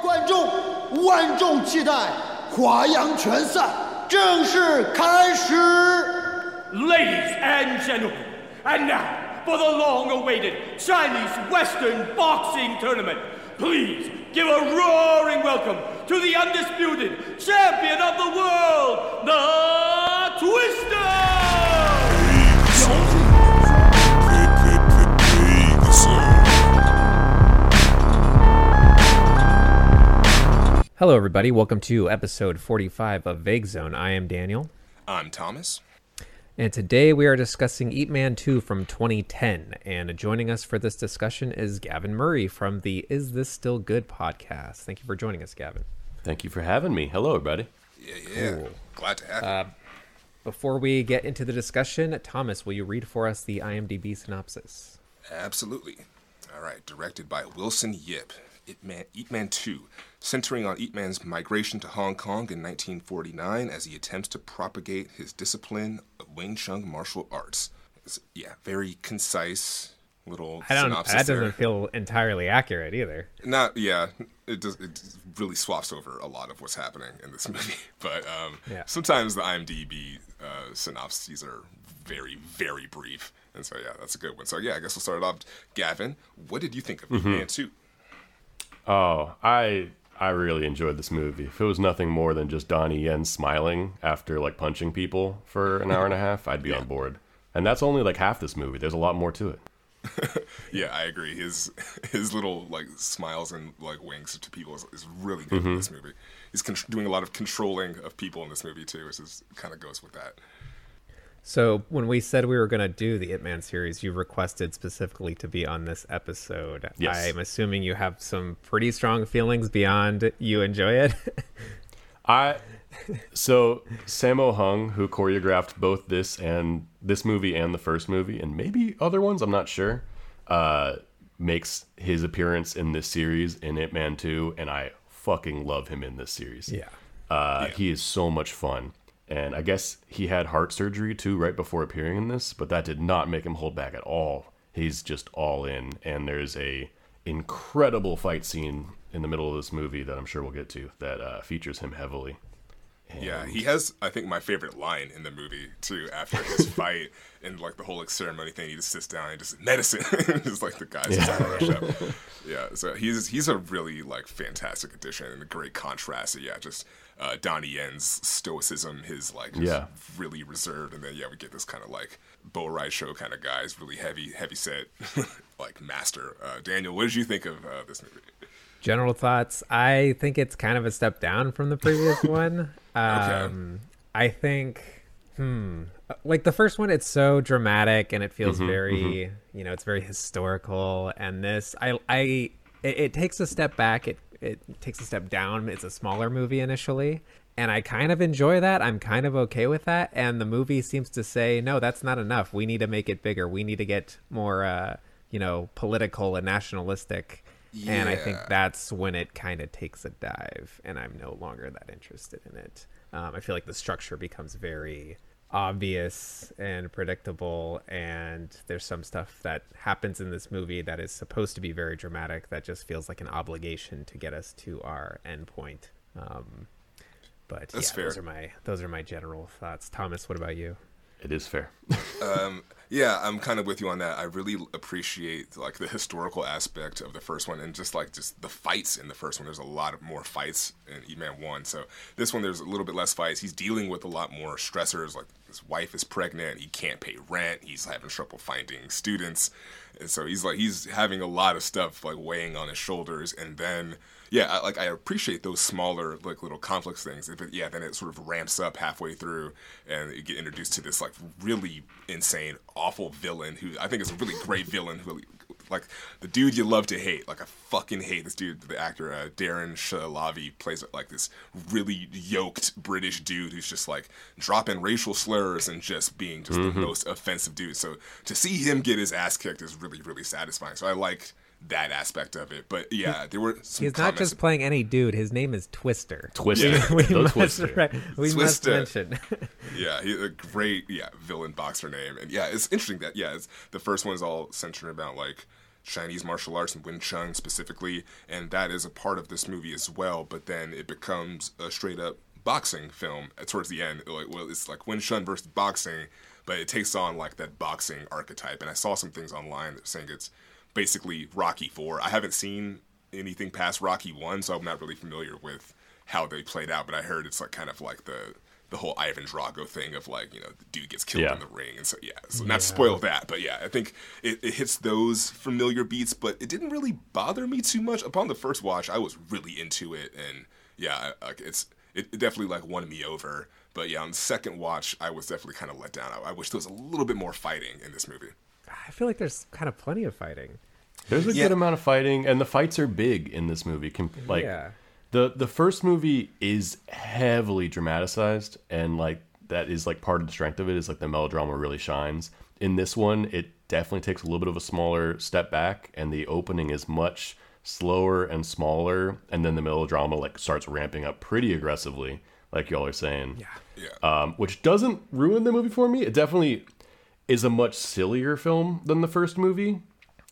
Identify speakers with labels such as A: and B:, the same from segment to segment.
A: 观众，万众期待，华阳拳赛正式开始。
B: Ladies and gentlemen, and now for the long-awaited Chinese Western Boxing Tournament. Please give a roaring welcome to the undisputed champion of the world, the Twister!
C: Hello, everybody. Welcome to episode 45 of Vague Zone. I am Daniel,
D: I'm Thomas.
C: and today we are discussing Ip Man 2 from 2010. And joining us for this discussion is Gavin Murray from the Is This Still Good podcast. Thank you for joining us, Gavin.
E: Thank you for having me. Hello, everybody.
D: Yeah, yeah. Glad to have you.
C: Uh, before we get into the discussion, Thomas, will you read for us the IMDb synopsis?
D: Absolutely. All right. Directed by Wilson Yip. Ip Man, Ip Man 2, centering on Ip Man's migration to Hong Kong in 1949 as he attempts to propagate his discipline of Wing Chun martial arts. It's, yeah, very concise little
C: I don't.
D: synopsis
C: That doesn't feel entirely accurate either.
D: Not yeah, it does. It really swaps over a lot of what's happening in this movie. But um,
C: Yeah.
D: sometimes the IMDb uh, synopses are very, very brief, and so yeah, that's a good one. So yeah, I guess we'll start it off. Gavin, what did you think of
C: Mm-hmm.
D: Man Two?
E: Oh, I I really enjoyed this movie. If it was nothing more than just Donnie Yen smiling after like punching people for an hour and a half, I'd be on board. And that's only like half this movie. There's a lot more to it.
D: Yeah, I agree. His his little like smiles and like winks to people is, is really good in mm-hmm. this movie. He's con- doing a lot of controlling of people in this movie too, which is kind of goes with that.
C: So when we said we were going to do the Ip Man series, you requested specifically to be on this episode.
E: Yes.
C: I'm assuming you have some pretty strong feelings beyond you enjoy it.
E: I so Sammo Hung, who choreographed both this and this movie and the first movie, and maybe other ones, I'm not sure, uh, makes his appearance in this series in Ip Man 2, and I fucking love him in this series. Uh, He is so much fun. And I guess he had heart surgery too right before appearing in this, but that did not make him hold back at all. He's just all in, and there's a incredible fight scene in the middle of this movie that I'm sure we'll get to that uh, features him heavily.
D: Yeah, he has I think my favorite line in the movie too. After his fight and like the whole like ceremony thing, he just sits down and just medicine, just like the guys up. Yeah, so he's he's a really like fantastic addition and a great contrast. So, yeah, just uh, Donnie Yen's stoicism, his like
E: Yeah.
D: really reserved, and then yeah, we get this kind of like Bo Rai show kind of guy. He's really heavy, heavy set, like master. Uh, Daniel, what did you think of uh, this movie?
C: General thoughts. I think it's kind of a step down from the previous one. Um, I think, hmm, like the first one, it's so dramatic and it feels very, you know, it's very historical. And this, I, I, it, it takes a step back. It, it takes a step down. It's a smaller movie initially. And I kind of enjoy that. I'm kind of okay with that. And the movie seems to say, no, that's not enough. We need to make it bigger. We need to get more, uh, you know, political and nationalistic. And I think that's when it kind of takes a dive, and I'm no longer that interested in it. Um, I feel like the structure becomes very obvious and predictable, and there's some stuff that happens in this movie that is supposed to be very dramatic that just feels like an obligation to get us to our end point. Um, but
D: That's
C: yeah,
D: fair.
C: those are my those are my general thoughts. Thomas, what about you?
E: It is fair.
D: Yeah, I'm kind of with you on that. I really appreciate like the historical aspect of the first one and just like just the fights in the first one. There's a lot of more fights in E Man One. So this one there's a little bit less fights. He's dealing with a lot more stressors. Like his wife is pregnant, he can't pay rent, he's having trouble finding students, and so he's like he's having a lot of stuff like weighing on his shoulders. And then yeah, I, like I appreciate those smaller like little complex things. But yeah, then it sort of ramps up halfway through, and you get introduced to this like really insane, awful villain who I think is a really great villain. Who like the dude you love to hate. Like I fucking hate this dude. The actor uh, Darren Shahlavi plays like this really yoked British dude who's just like dropping racial slurs and just being just the most offensive dude. So to see him get his ass kicked is really really satisfying. So I liked that aspect of it. But yeah, there were some
C: He's not just playing any dude. His name is Twister.
E: Twister.
C: we
E: The
C: must,
E: Twister.
C: right, we must mention.
D: Yeah, he's a great yeah villain boxer name, and yeah, it's interesting that yeah, it's, the first one is all centered about like Chinese martial arts and Wing Chun specifically, and that is a part of this movie as well. But then it becomes a straight up boxing film towards the end. Like, well, it's like Wing Chun versus boxing, but it takes on like that boxing archetype. And I saw some things online that saying it's basically Rocky Four. I haven't seen anything past Rocky One, so I'm not really familiar with how they played out. But I heard it's like kind of like the the whole Ivan Drago thing of like you know the dude gets killed
E: Yeah.
D: in the ring, and so yeah, so not to spoil that, but yeah, I think it, it hits those familiar beats, but it didn't really bother me too much. Upon the first watch, I was really into it, and yeah, like it's it, it definitely like won me over. But yeah, on the second watch, I was definitely kind of let down. I, I wish there was a little bit more fighting in this movie.
C: I feel like there's kind of plenty of fighting.
E: There's a
D: Yeah.
E: good amount of fighting, and the fights are big in this movie. Com- like
C: Yeah.
E: the the first movie is heavily dramatized, and like that is like part of the strength of it is like the melodrama really shines. In this one, it definitely takes a little bit of a smaller step back, and the opening is much slower and smaller, and then the melodrama like starts ramping up pretty aggressively, like y'all are saying.
C: Yeah.
D: Yeah,
E: um, which doesn't ruin the movie for me. It definitely is a much sillier film than the first movie.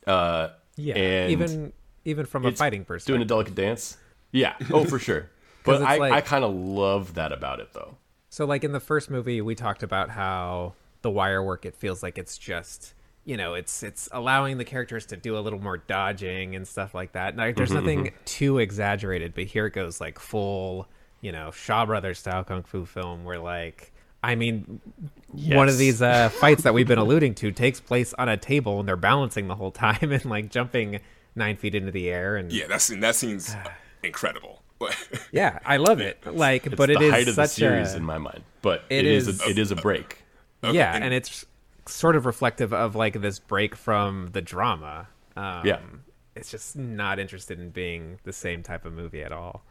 E: Uh,
C: Yeah.
E: and
C: even even from a
E: fighting
C: fighting
E: doing a delicate dance. Yeah, oh for sure. But I,
C: like-
E: I kind of love that about it though.
C: So, like in the first movie, we talked about how the wire work. It feels like it's just you know, it's it's allowing the characters to do a little more dodging and stuff like that. Like, there's
E: Mm-hmm,
C: nothing too exaggerated, but here it goes like full, you know, Shaw Brothers style kung fu film, where like. I mean, one of these uh, fights that we've been alluding to takes place on a table, and they're balancing the whole time and like jumping nine feet into the air. And
D: yeah, that scene that scene's incredible.
C: yeah, I love it. Like,
E: It's
C: but
E: the
C: it is
E: height of the series
C: a,
E: in my mind. But
C: It
E: it is,
C: is-
E: a, it is a break.
C: yeah
D: and-
C: and it's sort of reflective of like this break from the drama um,
E: Yeah.
C: it's just not interested in being the same type of movie at all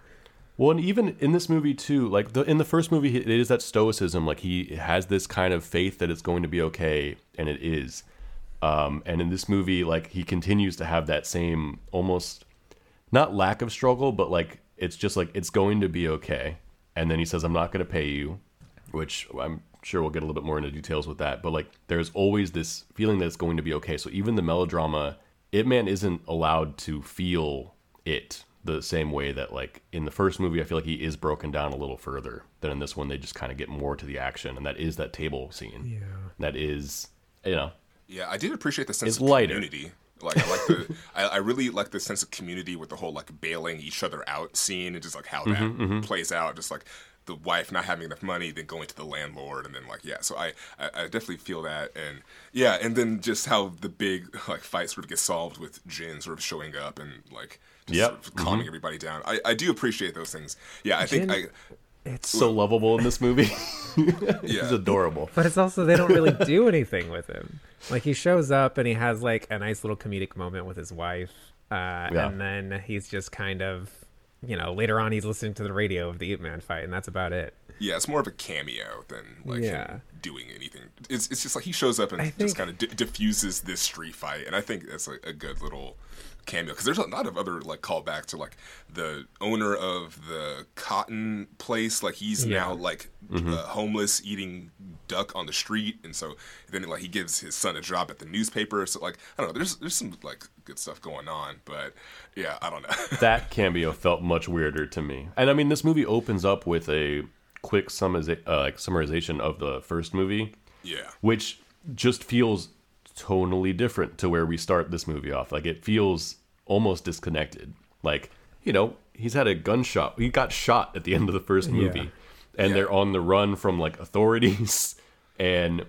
E: Well, and even in this movie too, like the in the first movie, it is that stoicism. Like he has this kind of faith that it's going to be okay, and it is. Um, and in this movie, like he continues to have that same almost not lack of struggle, but like it's just like it's going to be okay. And then he says, "I'm not going to pay you," which I'm sure we'll get a little bit more into details with that. But like, there's always this feeling that it's going to be okay. So even the melodrama, Ip Man isn't allowed to feel it the same way that like in the first movie, I feel like he is broken down a little further than in this one. They just kind of get more to the action, and that is that table scene.
C: Yeah.
E: that is you know
D: Yeah, I did appreciate the sense
E: It's
D: of
E: lighter.
D: community. Like I like the, I, I really like the sense of community with the whole like bailing each other out scene and just like how that
E: Mm-hmm,
D: plays out. Just like the wife not having enough money, then going to the landlord, and then like yeah. So I, I, I definitely feel that, and yeah, and then just how the big like fight sort of gets solved with Jin sort of showing up and like just
E: Yep.
D: sort of calming everybody down. I, I do appreciate those things. Yeah, I think
C: Jin-
D: I
C: it's
E: so lovable in this movie. He's adorable.
C: but it's also they don't really do anything with him like he shows up and he has like a nice little comedic moment with his wife uh,
E: Yeah.
C: and then he's just kind of you know later on he's listening to the radio of the Ip Man fight and that's about it
D: Yeah, it's more of a cameo than like
C: Yeah.
D: him doing anything. It's it's just like he shows up and
C: I
D: just kind of d- diffuses this street fight, and I think that's like a good little cameo because there's a lot of other like callback to like the owner of the cotton place, like he's
C: Yeah.
D: now like uh, homeless eating duck on the street, and so then like he gives his son a job at the newspaper. So like I don't know, there's there's some like good stuff going on, but yeah, I don't know.
E: that cameo felt much weirder to me. And I mean, this movie opens up with a quick summariza- uh, like summarization of the first movie,
D: yeah.
E: which just feels tonally different to where we start this movie off. Like it feels almost disconnected. Like you know, he's had a gunshot. He got shot at the end of the first movie, and
D: Yeah.
E: they're on the run from like authorities, and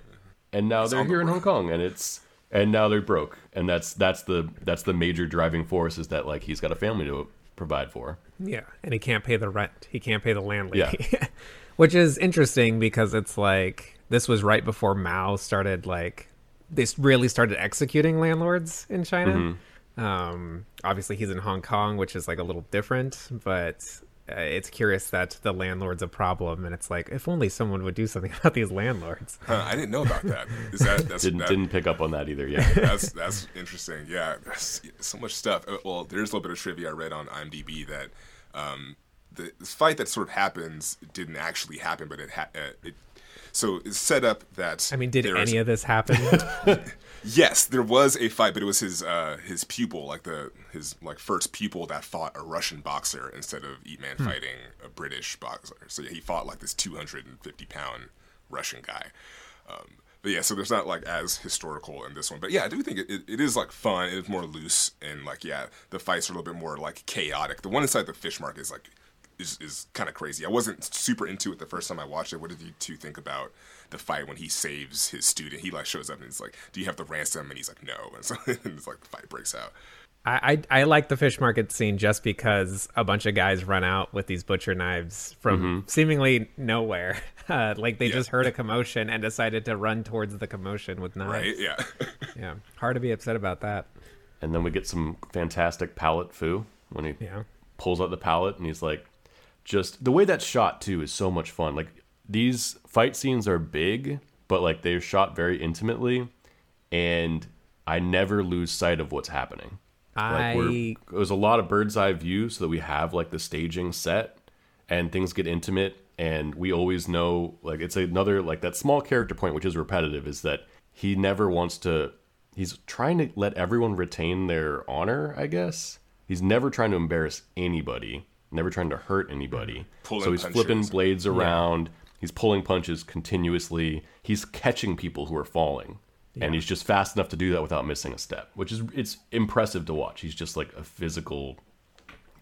E: and now they're
D: on the
E: here in. Hong Kong, and it's and now they're broke, and that's that's the that's the major driving force is that like he's got a family to provide for.
C: Yeah, and he can't pay the rent. He can't pay the landlady. Which is interesting because it's like this was right before Mao started like they really started executing landlords in China. Mm-hmm. Um, obviously, he's in Hong Kong, which is like a little different, but uh, it's curious that the landlord's a problem, and it's like if only someone would do something about these landlords.
D: Huh, I didn't know about that. Is that that's
E: Didn't
D: that,
E: didn't pick up on that either. Yeah.
D: that's that's interesting. Yeah, there's so much stuff. Uh, Well, there's a little bit of trivia I read on IMDb that um, the, the fight that sort of happens didn't actually happen, but it ha- uh, it. So it's set up that
C: I mean, did
D: there is-
C: any of this happen?
D: Yes, there was a fight, but it was his uh, his pupil, like the his like first pupil that fought a Russian boxer instead of Ip Man fighting a British boxer. So yeah, he fought like this 250 pound Russian guy. Um, but yeah, so there's not like as historical in this one. But yeah, I do think it, it, it is like fun. It's more loose and like yeah, the fights are a little bit more like chaotic. The one inside the fish market is like is, is kind of crazy. I wasn't super into it the first time I watched it. What did you two think about the fight when he saves his student? He like shows up and he's like, "Do you have the ransom?" And he's like, "No." And so and it's like the fight breaks out.
C: I, I, I like the fish market scene just because a bunch of guys run out with these butcher knives from seemingly nowhere. Uh, like they
D: Yeah.
C: just heard a commotion and decided to run towards the commotion with knives.
D: Right? Yeah.
C: Yeah, hard to be upset about that.
E: And then we get some fantastic palette foo when he
C: Yeah.
E: pulls out the pallet and he's like, just the way that's shot too is so much fun. Like these fight scenes are big, but like they're shot very intimately, and I never lose sight of what's happening. Like
C: I
E: it was a lot of bird's eye view, so that we have like the staging set, and things get intimate, and we always know like it's another like that small character point, which is repetitive, is that he never wants to. He's trying to let everyone retain their honor, I guess. He's never trying to embarrass anybody, never trying to hurt anybody.
D: Pulling
E: so he's
D: punches.
E: flipping blades around. He's pulling punches continuously. He's catching people who are falling. And he's just fast enough to do that without missing a step, which is it's impressive to watch. He's just like a physical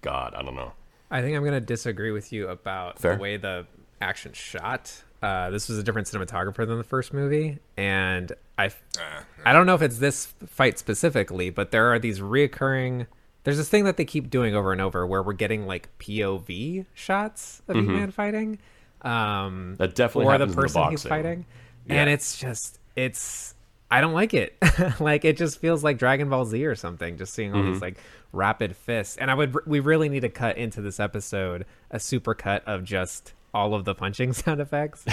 E: god. I don't know.
C: I think I'm going to disagree with you about
E: Fair.
C: the way the action shot. Uh, this was a different cinematographer than the first movie, and I
D: Uh,
C: I don't know if it's this fight specifically, but there are these reoccurring. There's this thing that they keep doing over and over where we're getting like POV shots of
E: Mm-hmm.
C: Ip Man fighting, um,
E: That definitely
C: or the
E: happens in the
C: person he's
E: boxing.
C: fighting, and it's just it's I don't like it. like it just feels like Dragon Ball Z or something. Just seeing all
E: Mm-hmm.
C: these like rapid fists, and I would we really need to cut into this episode a super cut of just all of the punching sound effects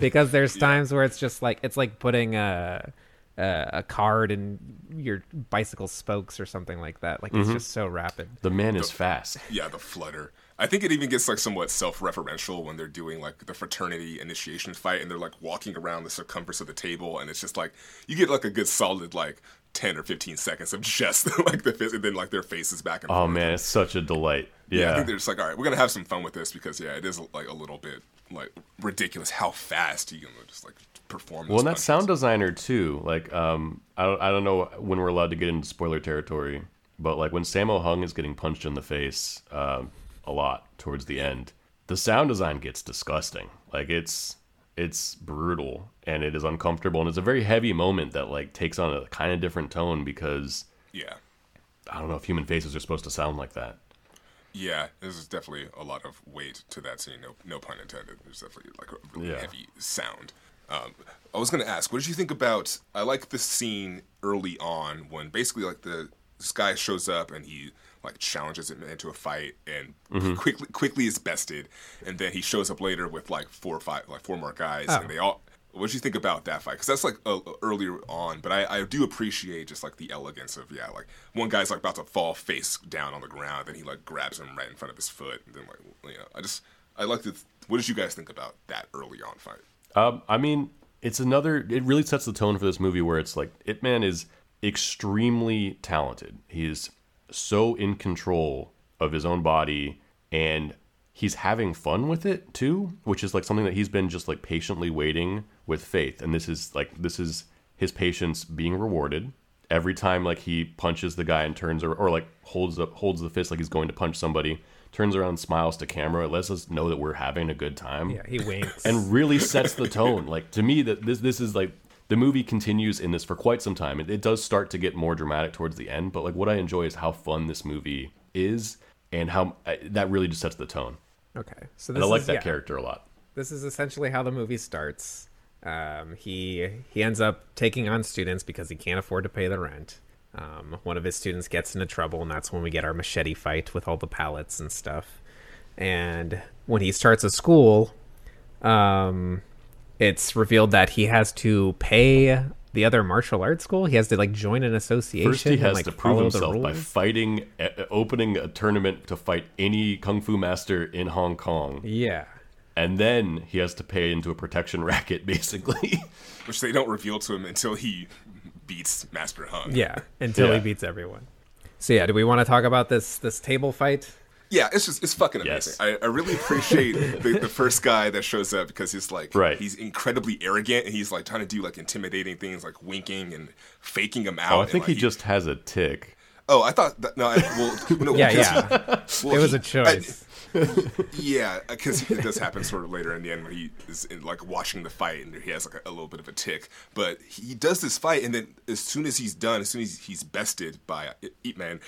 C: because there's times where it's just like it's like putting a a, a card in your bicycle spokes or something like that. Like it's
E: Mm-hmm.
C: just so rapid.
E: The man is fast.
D: yeah, the flutter. I think it even gets like somewhat self-referential when they're doing like the fraternity initiation fight and they're like walking around the circumference of the table and it's just like you get like a good solid like 10 or 15 seconds of just like the and then like their faces back and forth.
E: Oh man, it's such a delight.
D: Yeah, I think they're just like, all right, we're gonna have some fun with this because yeah, it is like a little bit like ridiculous how fast you can just like perform.
E: Well, and that sound designer too. Like, um, I don't, I don't know when we're allowed to get into spoiler territory, but like when Sammo Hung is getting punched in the face, um, a lot towards the end, the sound design gets disgusting. Like it's, it's brutal and it is uncomfortable and it's a very heavy moment that like takes on a kind of different tone because
D: Yeah,
E: I don't know if human faces are supposed to sound like that.
D: yeah, there's definitely a lot of weight to that scene. No, no pun intended. There's definitely like a really
E: Yeah.
D: heavy sound. Um, I was gonna ask, what did you think about? I like the scene early on when basically like the this guy shows up and he like challenges him into a fight and
E: Mm-hmm.
D: quickly quickly is bested, and then he shows up later with like four or five like four more guys,
C: Oh.
D: and they all. What did you think about that fight? Because that's like uh, earlier on, but I, I do appreciate just like the elegance of yeah, like one guy's like about to fall face down on the ground, then he like grabs him right in front of his foot, and then like you know, I just I like to. What did you guys think about that early on fight?
E: Um, I mean, it's another. It really sets the tone for this movie, where it's like Ip Man is extremely talented. He's so in control of his own body, and he's having fun with it too, which is like something that he's been just like patiently waiting with faith. And this is like this is his patience being rewarded every time. Like he punches the guy and turns or, or like holds up holds the fist like he's going to punch somebody. Turns around, smiles to camera. It lets us know that we're having a good time
C: Yeah, he winks.
E: and really sets the tone. Like to me, that this this is like the movie continues in this for quite some time. It, it does start to get more dramatic towards the end, but like what I enjoy is how fun this movie is, and how uh, that really just sets the tone.
C: okay, so
E: And I like
C: is,
E: that
C: yeah.
E: character a lot.
C: this is essentially how the movie starts. Um, he he ends up taking on students because he can't afford to pay the rent. Um, one of his students gets into trouble, and that's when we get our machete fight with all the pallets and stuff. And when he starts a school, um, it's revealed that he has to pay the other martial arts school. He has to like join an association.
E: First, he
C: and,
E: has
C: like,
E: to prove himself by fighting, uh, opening a tournament to fight any kung fu master in Hong Kong,
C: Yeah.
E: and then he has to pay into a protection racket, basically.
D: Which they don't reveal to him until he beats Master Hung.
C: Yeah, until
E: Yeah.
C: he beats everyone. So yeah, do we want to talk about this this table fight?
D: Yeah, it's just it's fucking
E: Yes.
D: amazing. I, I really appreciate the, the first guy that shows up because he's like
E: Right.
D: he's incredibly arrogant and he's like trying to do like intimidating things like winking and faking him oh, out.
E: Oh, I
D: and,
E: think
D: like,
E: he just has a tick.
D: Oh, I thought that, no. I, well, no,
C: Yeah, yeah.
D: he- well,
C: It was
D: he-
C: a choice.
D: I- yeah, because it does happen sort of later in the end where he is in, like watching the fight and he has like a, a little bit of a tick. But he does this fight, and then as soon as he's done, as soon as he's bested by Ip Man,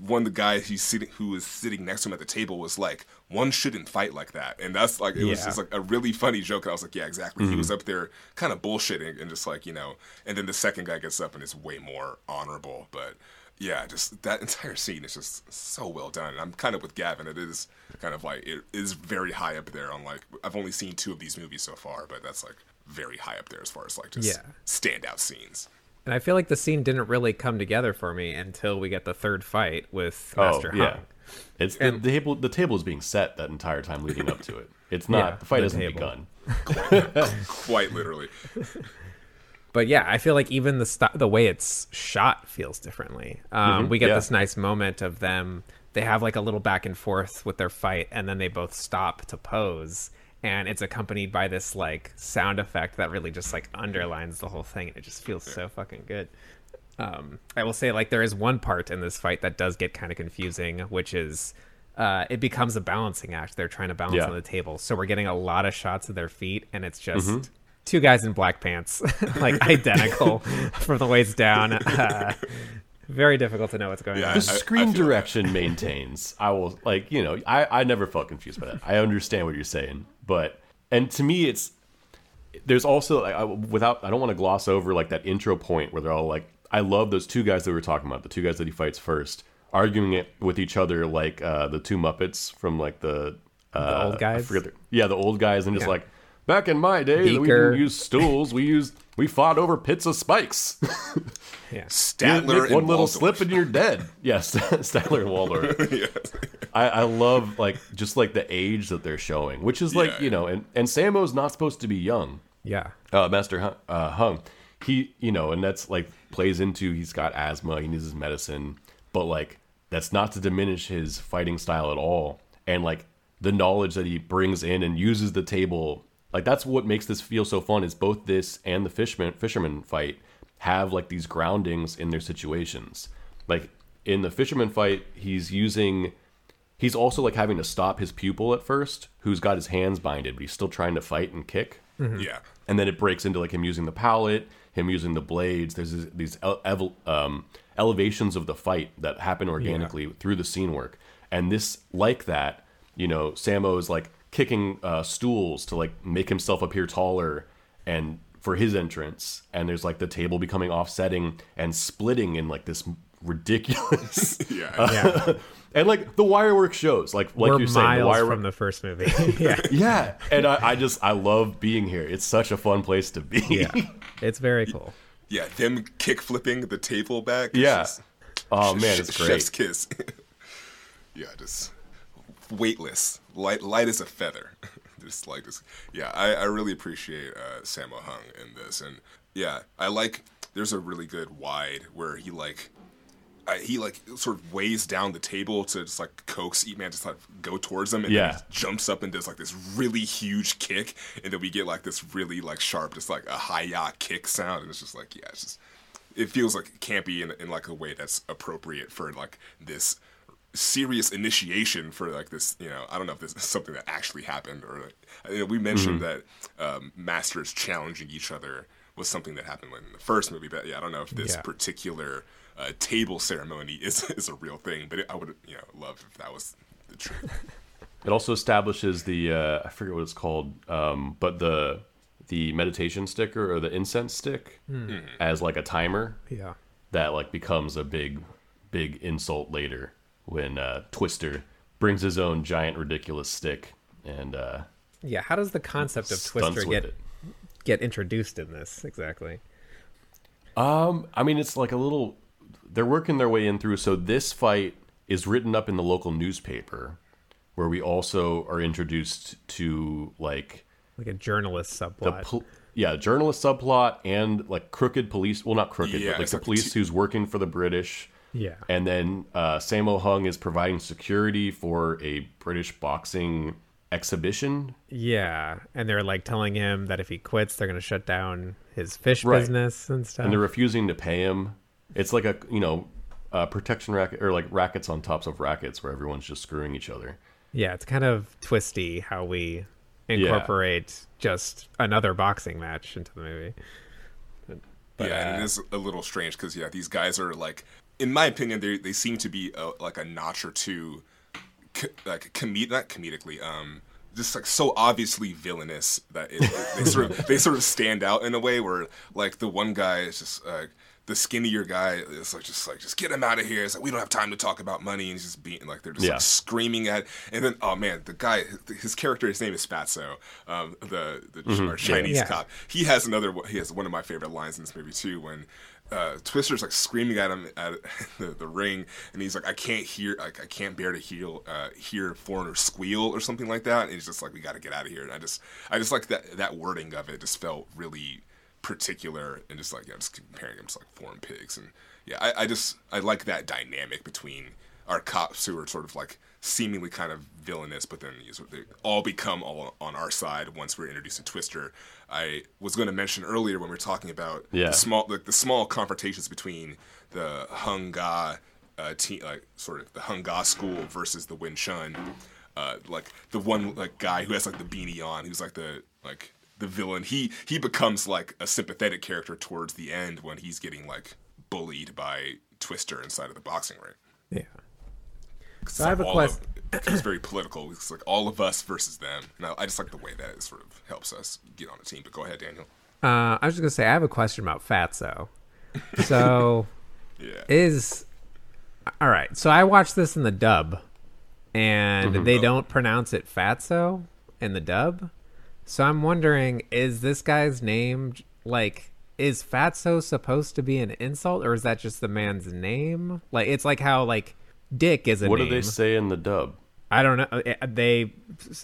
D: one of the guys he's sitting who was sitting next to him at the table was like, "One shouldn't fight like that," and that's like it was
C: Yeah.
D: just like a really funny joke. And I was like, "Yeah, exactly." He was mm-hmm. up there kind of bullshitting and just like you know, and then the second guy gets up and is way more honorable, but yeah, just that entire scene is just so well done. And I'm kind of with Gavin. It is kind of like it is very high up there on like I've only seen two of these movies so far, but that's like very high up there as far as like just
C: Yeah.
D: standout scenes.
C: And I feel like the scene didn't really come together for me until we get the third fight with Master
E: oh, yeah.
C: Hung.
E: It's the, the table. The table is being set that entire time leading up to it. It's not
C: Yeah,
E: the fight
C: the
E: hasn't
C: table.
E: begun.
D: Quite literally.
C: But yeah, I feel like even the st- the way it's shot feels differently. Um, we get
E: yeah.
C: this nice moment of them. They have like a little back and forth with their fight, and then they both stop to pose, and it's accompanied by this like sound effect that really just like underlines the whole thing, and it just feels so fucking good. Um, I will say like there is one part in this fight that does get kind of confusing, which is uh, it becomes a balancing act. They're trying to balance
E: Yeah.
C: on the table, so we're getting a lot of shots of their feet, and it's just two guys in black pants, like identical from the waist down. Uh, very difficult to know what's going
D: Yeah.
C: on.
E: The
D: I- I
E: screen
D: feel
E: direction maintains. I will like you know I I never felt confused by that. I understand what you're saying, but and to me it's there's also like, I, without I don't want to gloss over like that intro point where they're all like I love those two guys that we were talking about the two guys that he fights first arguing it with each other like uh, the two Muppets from like the uh,
C: old
E: I
C: guys?
E: forget the- yeah the old guys and just
C: Yeah.
E: like back in my day we
C: Beaker.
E: didn't use stools we used we fought over pits of spikes.
C: Yeah.
E: You
D: Statler and
E: one little
D: Waldorf.
E: slip and you're dead. Yes, Statler and Waldorf. I, I love like just like the age that they're showing, which is like
D: Yeah,
E: you know, and and Sammo's not supposed to be young.
C: Yeah.
E: Uh, Master Hung, uh, Hung, he you know, and that's like plays into he's got asthma, he needs his medicine, but like that's not to diminish his fighting style at all, and like the knowledge that he brings in and uses the table, like that's what makes this feel so fun. Is both this and the fisherman fisherman fight have like these groundings in their situations. Like in the fisherman fight, he's using he's also like having to stop his pupil at first, who's got his hands binded, but he's still trying to fight and kick.
D: Yeah.
E: And then it breaks into like him using the pallet, him using the blades. There's these, these ele- um, elevations of the fight that happen organically through the scene work. And this, like that, you know, Sammo is like kicking uh, stools to like make himself appear taller and for his entrance. And there's like the table becoming offsetting and splitting in like this ridiculous
D: Yeah.
C: Yeah.
E: and like the wire work shows like like
C: We're
E: you're saying the wire
C: from the first movie. yeah.
E: yeah and I, I just i love being here it's such a fun place to be
C: Yeah. It's very cool.
D: Yeah, them kick flipping the table back.
E: yeah
D: just
E: oh man
D: ch-
E: it's
D: Chef's
E: great
D: kiss. yeah, just weightless, light, light as a feather. just like this. Yeah, I, I really appreciate uh, Sammo Hung in this, and yeah, I like. There's a really good wide where he like. I, he like sort of weighs down the table to just like coax Ip Man to like go towards him, and
E: Yeah.
D: jumps up and does like this really huge kick, and then we get like this really like sharp, just like a high yacht kick sound, and it's just like yeah, it's just it feels like campy in, in like a way that's appropriate for like this serious initiation for like this you know i don't know if this is something that actually happened or like, you know, we mentioned that um, masters challenging each other was something that happened in the first movie but yeah i don't know if this
C: Yeah.
D: particular uh, table ceremony is is a real thing but it, i would you know love if that was the truth
E: it also establishes the uh i forget what it's called um but the the meditation sticker or the incense stick as like a timer
C: Yeah.
E: that like becomes a big big insult later when uh twister brings his own giant ridiculous stick and uh
C: Yeah. How does the concept of Twister get
E: it
C: get introduced in this exactly?
E: Um, I mean, it's like a little. They're working their way in through. So this fight is written up in the local newspaper, where we also are introduced to like
C: like a journalist
E: the
C: subplot.
E: pol- yeah journalist subplot and like crooked police. Well, not crooked,
D: Yeah,
E: but like
D: it's
E: the
D: like
E: police
D: two-
E: who's working for the British.
C: Yeah.
E: And then uh, Sammo Hung is providing security for a British boxing exhibition.
C: Yeah, and they're like telling him that if he quits, they're going to shut down his fish
E: Right.
C: business and stuff.
E: and they're refusing to pay him. It's like a you know uh, protection racket or like rackets on tops of rackets where everyone's just screwing each other.
C: yeah, it's kind of twisty how we incorporate just another boxing match into the movie.
D: yeah,
C: uh,
D: and it is a little strange because yeah, these guys are like, in my opinion, they they seem to be uh like a notch or two, co- like comed not comedically, um, just like so obviously villainous that it, they sort of they sort of stand out in a way where like the one guy is just uh, the skinnier guy is like just like just get him out of here. It's like we don't have time to talk about money, and he's just being like they're just
E: Yeah.
D: like screaming at. And then oh man, the guy, his character, his name is Fatso, um, the the our Chinese
C: Yeah.
D: cop. He has another. He has one of my favorite lines in this movie too when. Uh, Twister's like screaming at him at the, the ring, and he's like, "I can't hear, like, I can't bear to hear, uh, hear foreigners squeal or something like that." And he's just like, "We got to get out of here." And I just, I just like that that wording of it. Just felt really particular, and just like, yeah, just comparing him to like foreign pigs, and yeah, I, I just, I like that dynamic between our cops who are sort of like seemingly kind of villainous, but then you they all become all on our side once we're introduced to Twister. I was going to mention earlier when we were talking about
E: Yeah.
D: the small, like the small confrontations between the Hung Ga uh, team, like sort of the Hung Ga school versus the Wing Chun. Uh, like the one like guy who has like the beanie on, who's like the like the villain. He he becomes like a sympathetic character towards the end when he's getting like bullied by Twister inside of the boxing ring.
C: Yeah. So I have a
D: question.
C: quest-
D: It's very political. It's like all of us versus them. No, I just like the way that it sort of helps us get on a team. But go ahead, Daniel.
C: Uh, I was just gonna say I have a question about Fatso. So
D: Yeah.
C: is all right. So I watched this in the dub, and they don't pronounce it Fatso in the dub. So I'm wondering, is this guy's name like? Is Fatso supposed to be an insult, or is that just the man's name? Like it's like how like Dick is a
E: What
C: name.
E: do they say in the dub?
C: I don't know. It- uh, They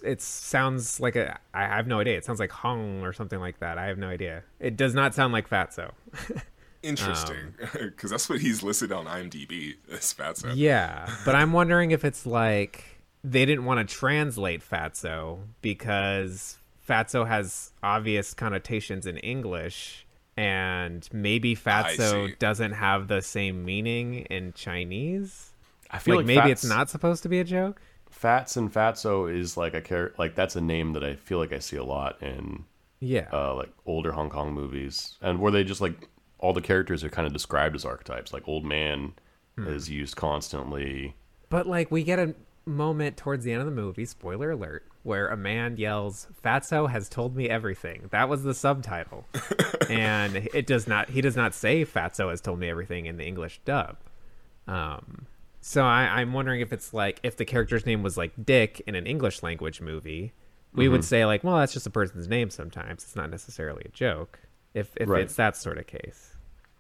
C: it sounds like a. I have no idea. It sounds like Hong or something like that. I have no idea. It does not sound like Fatso.
D: Interesting, um, because that's what he's listed on IMDb as Fatso.
C: Yeah, but I'm wondering if it's like they didn't want to translate Fatso because Fatso has obvious connotations in English, and maybe Fatso doesn't have the same meaning in Chinese.
E: I feel
C: like,
E: like,
C: maybe it's not supposed to be a joke.
E: Fats and Fatso is like a character. Like that's a name that I feel like I see a lot in
C: Yeah,
E: uh, like older Hong Kong movies, and where they just like all the characters are kind of described as archetypes. Like old man
C: Hmm.
E: is used constantly.
C: but like we get a moment towards the end of the movie. Spoiler alert. Where a man yells, "Fatso has told me everything." That was the subtitle, and it does not. He does not say "Fatso has told me everything" in the English dub. Um, so I, I'm wondering if it's like if the character's name was like Dick in an English language movie, we would say like, well, that's just a person's name. Sometimes it's not necessarily a joke. If if
E: Right.
C: it's that sort of case,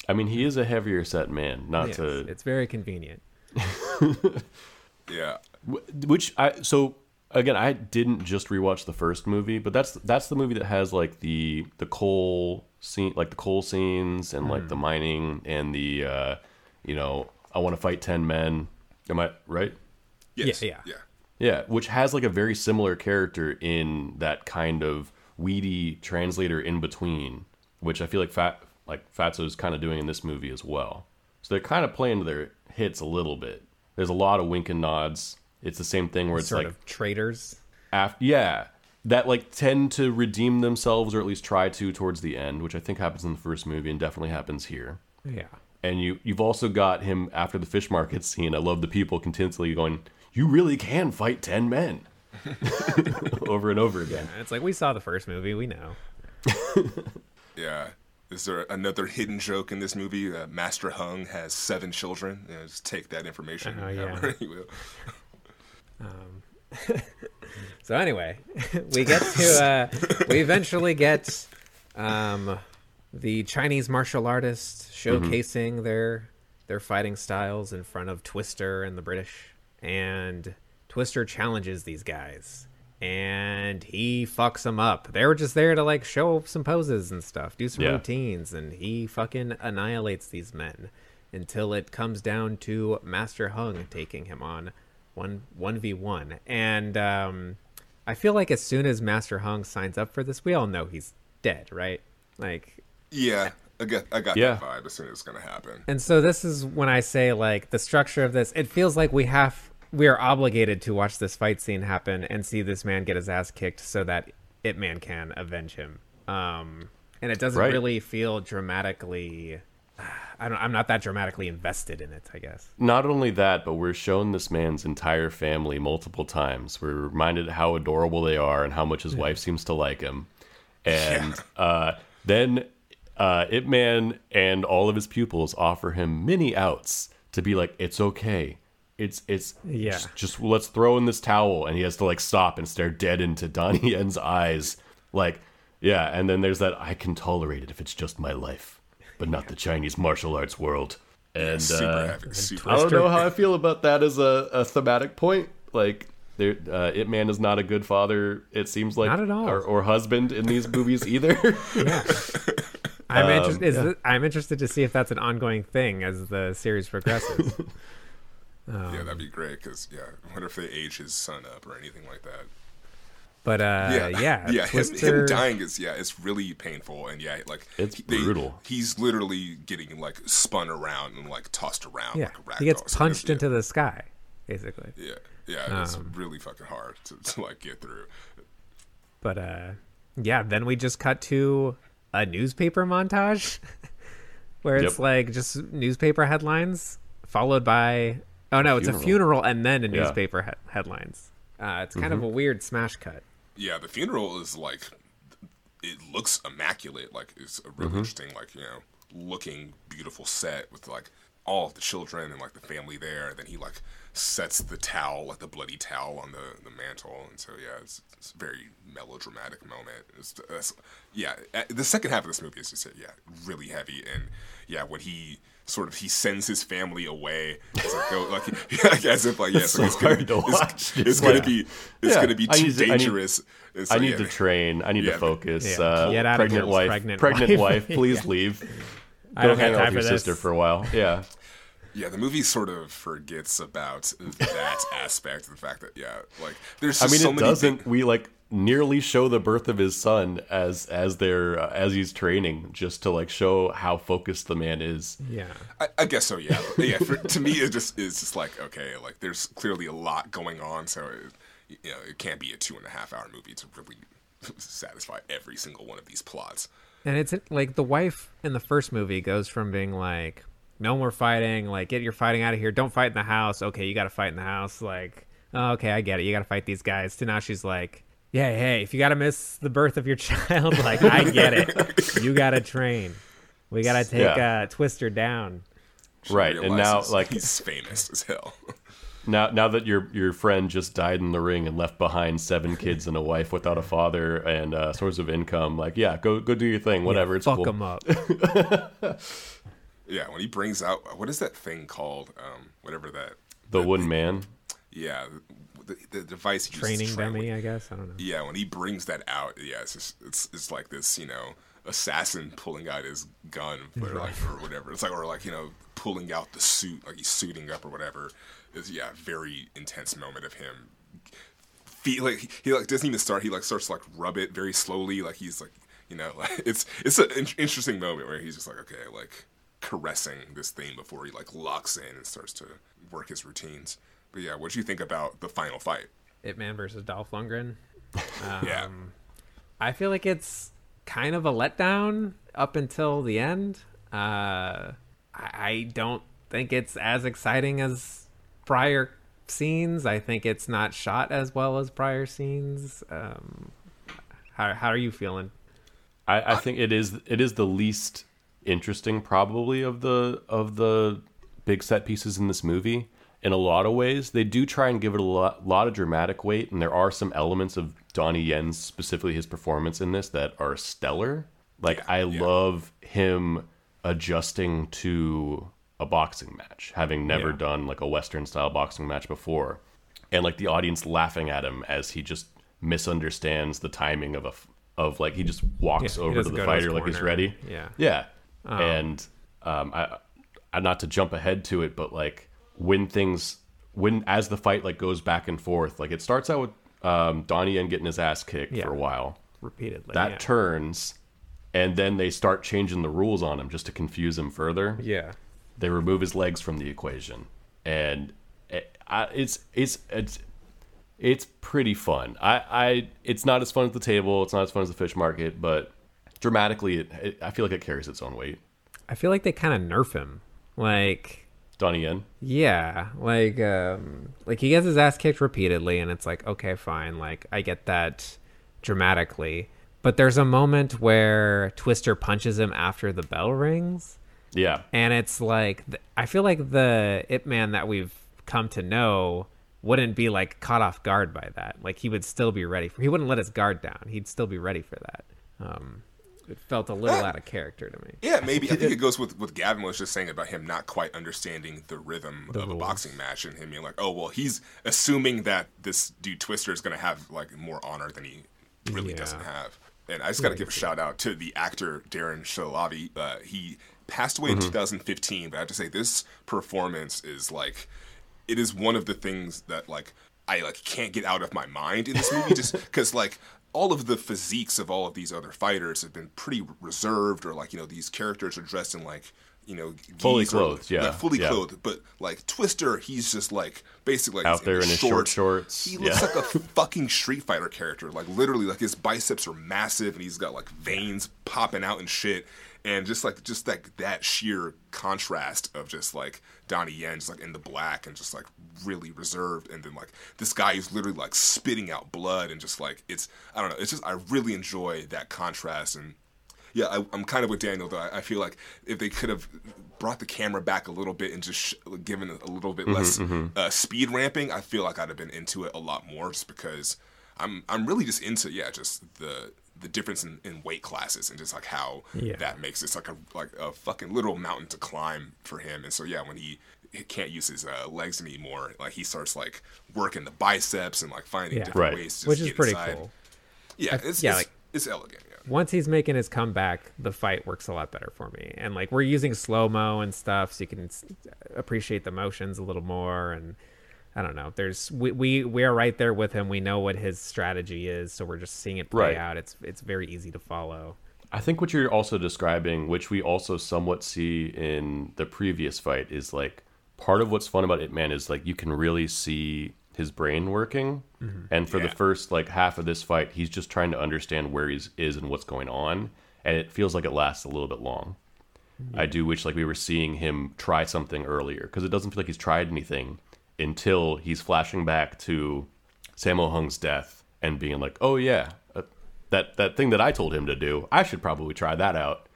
E: I mean, he is a heavier set man. Not
C: Yes,
E: to
C: it's very convenient.
D: Yeah,
E: which I so again I didn't just rewatch the first movie, but that's that's the movie that has like the the coal scene, like the coal scenes and like the mining and the uh, you know I want to fight ten men. Am I right?
D: yes,
C: yeah.
D: yeah.
E: Yeah, which has like a very similar character in that kind of weedy translator in between, which I feel like Fat like Fatso's kind of doing in this movie as well. So they're kind of playing to their hits a little bit. There's a lot of wink and nods. It's the same thing where it's
C: Sort
E: like
C: of traitors.
E: after yeah that like tend to redeem themselves or at least try to towards the end, which I think happens in the first movie and definitely happens here.
C: Yeah.
E: And you you've also got him after the fish market scene. I love the people continuously going, "You really can fight ten men," over and over again.
C: And it's like we saw the first movie, we know.
D: Yeah. Is there another hidden joke in this movie? Uh, Master Hung has seven children. You know, just take that information.
C: Oh, yeah.
D: however you will.
C: So anyway, we get to uh, we eventually get um, the Chinese martial artists showcasing their their fighting styles in front of Twister and the British, and Twister challenges these guys, and he fucks them up. They were just there to like show some poses and stuff, do some
E: Yeah.
C: routines, and he fucking annihilates these men until it comes down to Master Hung taking him on one one v one. And um, I feel like as soon as Master Hung signs up for this, we all know he's dead, right? Like
D: Yeah, I got I got
E: Yeah.
D: that vibe as soon as it's gonna happen.
C: and so this is when I say like the structure of this, it feels like we have we are obligated to watch this fight scene happen and see this man get his ass kicked so that Ip Man can avenge him. Um and it doesn't
E: Right.
C: really feel dramatically I don't I'm not that dramatically invested in it, I guess.
E: Not only that, but we're shown this man's entire family multiple times. We're reminded how adorable they are and how much his wife seems to like him. And uh, then uh, Ip Man and all of his pupils offer him many outs to be like, it's okay. It's it's
C: Yeah.
E: just, just let's throw in this towel, and he has to like stop and stare dead into Donnie Yen's eyes, like yeah. And then there's that I can tolerate it if it's just my life, but not the Chinese martial arts world. And
D: super
E: uh,
D: heavy, super.
E: I don't know how I feel about that as a, a thematic point. Like, there, uh, Ip Man is not a good father. It seems like
C: Not at all.
E: or, or husband in these movies either.
C: I'm
E: Um,
C: interested is it- I'm interested to see if that's an ongoing thing as the series progresses.
D: yeah, that'd be great. Cause yeah, I wonder if they age his son up or anything like that?
C: But uh
D: yeah,
C: yeah,
D: yeah. Him,
C: Twister
D: him dying is yeah, it's really painful, and yeah, like
E: It's
D: they-
E: brutal.
D: he's literally getting like spun around and like tossed around.
C: yeah,
D: like a rag
C: he gets
D: doll. So
C: punched
D: it's-
C: into the sky basically.
D: Yeah, yeah, it's
C: Um,
D: really fucking hard to, to like get through.
C: But uh yeah, then we just cut to a newspaper montage where it's
E: Yep.
C: like just newspaper headlines followed by oh no, it's a
E: Funeral.
C: funeral and then a
E: Yeah.
C: newspaper he- headlines. Uh, it's kind
E: Mm-hmm.
C: of a weird smash cut.
D: Yeah, the funeral is like it looks immaculate. Like it's a
E: Mm-hmm.
D: really interesting, like you know, looking beautiful set with like all of the children and like the family there. And then he like sets the towel, like the bloody towel, on the the mantle. And so yeah, it's, it's a very melodramatic moment. It's, it's yeah, uh, the second half of this movie is just yeah, really heavy. And yeah, when he sort of he sends his family away as like, go, like, like as if like yes,
E: It's
D: like, it's gonna,
E: hard to
D: it's,
E: watch.
D: it's
E: Just
D: gonna be it's
E: Yeah,
D: gonna be
E: I
D: too
E: need to- I need-
D: dangerous. So,
E: I need
D: yeah,
E: to train. I need
D: Yeah.
E: to focus.
C: Yeah,
E: Uh,
C: get out
E: pregnant
C: here,
E: wife,
C: pregnant
E: pregnant,
C: wife.
E: wife. Please
C: Yeah.
E: leave.
C: I don't
E: hang
C: have
E: out
C: time
E: with
C: for
E: your
C: this.
E: sister for a while. Yeah.
D: Yeah, the movie sort of forgets about that aspect of the fact that yeah, like there's
E: I mean,
D: so
E: it
D: many
E: doesn't.
D: big-
E: We like nearly show the birth of his son as as they're uh, as he's training, just to like show how focused the man is.
C: Yeah.
D: I, I guess so. Yeah, yeah. For, to me, it just is just like okay, like there's clearly a lot going on, so it, you know it can't be a two and a half hour movie to really satisfy every single one of these plots.
C: And it's like the wife in the first movie goes from being like, no more fighting, like, get your fighting out of here. Don't fight in the house. Okay, you got to fight in the house. Like, oh, okay, I get it. You got to fight these guys. To now she's like, yeah, hey, if you got to miss the birth of your child, like, I get it. You got to train. We got to take
E: Yeah.
C: uh, Twister down.
D: She
E: Right, and now, like-
D: he's famous as hell.
E: Now, now that your your friend just died in the ring and left behind seven kids and a wife without a father and uh, source of income, like yeah, go go do your thing, whatever. it's
C: Fuck
E: cool.
C: them up.
D: yeah, when he brings out what is that thing called? Um, whatever that.
E: The Wooden Man.
D: Yeah, the, the device he
C: Training
D: train
C: dummy, I guess. I don't know.
D: Yeah, when he brings that out, yeah, it's just it's it's like this, you know, assassin pulling out his gun or like or whatever. It's like or like you know pulling out the suit, like he's suiting up or whatever. Yeah, very intense moment of him. Feel like he, like doesn't even start. He like starts to like rub it very slowly, like he's like you know like it's it's an in- interesting moment where he's just like okay like caressing this thing before he like locks in and starts to work his routines. But yeah, what do you think about the final fight?
C: Ip Man versus Dolph Lundgren.
D: yeah.
C: I feel like it's kind of a letdown up until the end. Uh, I, I don't think it's as exciting as prior scenes. I think it's not shot as well as prior scenes. Um, how how are you feeling?
E: I, I think it is it is the least interesting probably of the of the big set pieces in this movie. In a lot of ways, they do try and give it a lot, lot of dramatic weight, and there are some elements of Donnie Yen's, specifically his performance in this, that are stellar. Like I love him adjusting to a boxing match, having never
C: Yeah.
E: done like a Western style boxing match before, and like the audience laughing at him as he just misunderstands the timing of a of like he just walks
C: Yeah,
E: over to the
C: go to
E: fighter like he's ready.
C: Yeah.
E: Yeah. And um I I not to jump ahead to it, but like when things when as the fight like goes back and forth, like it starts out with um Donnie Yen getting his ass kicked
C: Yeah.
E: for a while.
C: repeatedly.
E: That
C: yeah.
E: turns and then they start changing the rules on him just to confuse him further
C: yeah.
E: They remove his legs from the equation. And I, it's it's it's it's pretty fun. I i it's not as fun as the table it's not as fun as the fish market but dramatically it, it i feel like it carries its own weight.
C: I feel like they kind of nerf him. Like,
E: donnie yen?
C: yeah, like, um, like he gets his ass kicked repeatedly, and it's like, okay, fine, like I get that dramatically, but there's a moment where Twister punches him after the bell rings,
E: yeah
C: and it's like I feel like the Ip Man that we've come to know wouldn't be like caught off guard by that. Like he would still be ready for. He wouldn't let his guard down. He'd still be ready for that. Um, it felt a little out of character to me.
D: Yeah, maybe. I think it goes with what Gavin was just saying about him not quite understanding the rhythm of a boxing match and him being like, oh, well, he's assuming that this dude Twister is going to have like more honor than he really
C: Yeah.
D: doesn't have. And I just got to give a shout out to the actor Darren Shahlavi. Uh, he passed away in 2015, but I have to say this performance is like, it is one of the things that like I like can't get out of my mind in this movie just because like all of the physiques of all of these other fighters have been pretty reserved or like you know these characters are dressed in like you know
E: Fully
D: geese or,
E: clothed, yeah,
D: fully
E: yeah.
D: clothed but like Twister he's just like basically like
E: Out there in his short shorts,
D: he looks
E: yeah.
D: like a fucking Street Fighter character like literally like his biceps are massive and he's got like veins popping out and shit and just like just like that sheer contrast of just like Donnie Yen just like in the black and just like really reserved and then like this guy who's literally like spitting out blood and just like it's I don't know it's just I really enjoy that contrast and yeah I, I'm kind of with Daniel though I, I feel like if they could have brought the camera back a little bit and just sh- given a little bit less Uh, speed ramping I feel like I'd have been into it a lot more just because I'm I'm really just into yeah just the the difference in, in weight classes and just like how
C: Yeah.
D: that makes this like a like a fucking literal mountain to climb for him. And so yeah, when he, he can't use his uh, legs anymore, like he starts like working the biceps and like finding
C: Yeah.
D: different
E: Right.
D: ways to
C: Which is
D: get
C: pretty
D: inside.
C: cool.
D: Yeah, it's
C: yeah,
D: it's,
C: like-
D: it's elegant.
C: Once he's making his comeback, the fight works a lot better for me. And like we're using slow mo and stuff, so you can appreciate the motions a little more. And I don't know. There's we we we are right there with him. We know what his strategy is, so we're just seeing it play
E: Right.
C: out. It's it's very easy to follow.
E: I think what you're also describing, which we also somewhat see in the previous fight, is like part of what's fun about Ip Man is like you can really see his brain working. And for
D: Yeah.
E: the first like half of this fight, he's just trying to understand where he's is and what's going on, and it feels like it lasts a little bit long. I do wish like we were seeing him try something earlier because it doesn't feel like he's tried anything until he's flashing back to Sammo Hung's death and being like, "Oh yeah, uh, that that thing that I told him to do, I should probably try that out."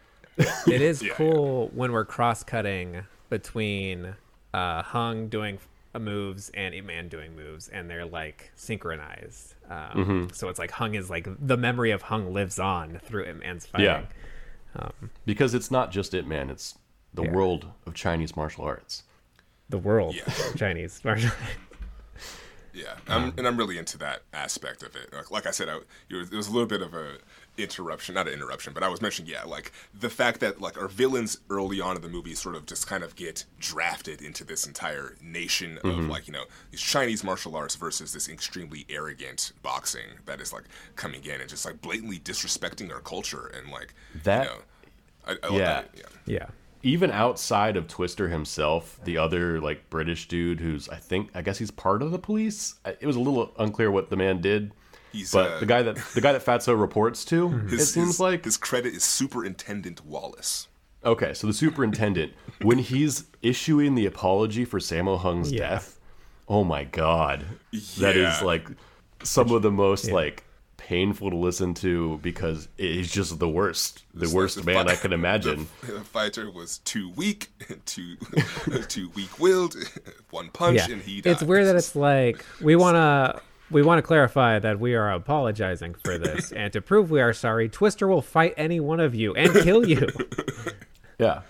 C: It is cool when we're cross cutting between uh, Hung doing moves and Ip Man doing moves, and they're like synchronized. Um,
E: Mm-hmm.
C: So it's like Hung is like the memory of Hung lives on through Ip Man's fighting.
E: Yeah. Because it's not just Ip Man; it's the
C: Yeah.
E: world of Chinese martial arts.
C: The world
D: Yeah.
C: of Chinese martial arts
D: Yeah, I'm, and I'm really into that aspect of it. Like, like I said, I, it, was, it was a little bit of a interruption, not an interruption, but I was mentioning, yeah, like the fact that like our villains early on in the movie sort of just kind of get drafted into this entire nation of mm-hmm. like you know these Chinese martial arts versus this extremely arrogant boxing that is like coming in and just like blatantly disrespecting our culture and like
E: That-
D: you know, I, I
E: yeah.
D: that, yeah.
C: Yeah.
E: Even outside of Twister himself, the other like British dude who's I think I guess he's part of the police. It was a little unclear what the man did.
D: He's,
E: but
D: uh,
E: the guy that the guy that Fatso reports to,
D: His,
E: it seems
D: his-
E: like
D: his credit is Superintendent Wallace.
E: Okay, so the superintendent, when he's issuing the apology for Sammo Hung's
C: Yeah.
E: death, oh my god, that is like some of the most like painful to listen to because he's just the worst, the worst
D: the
E: man
D: fi-
E: I could imagine.
D: The, the fighter was too weak, too too weak-willed. One punch
C: Yeah.
D: and he died.
C: It's weird that it's like we want to we want to clarify that we are apologizing for this and to prove we are sorry, Twister will fight any one of you and kill you.
E: Yeah,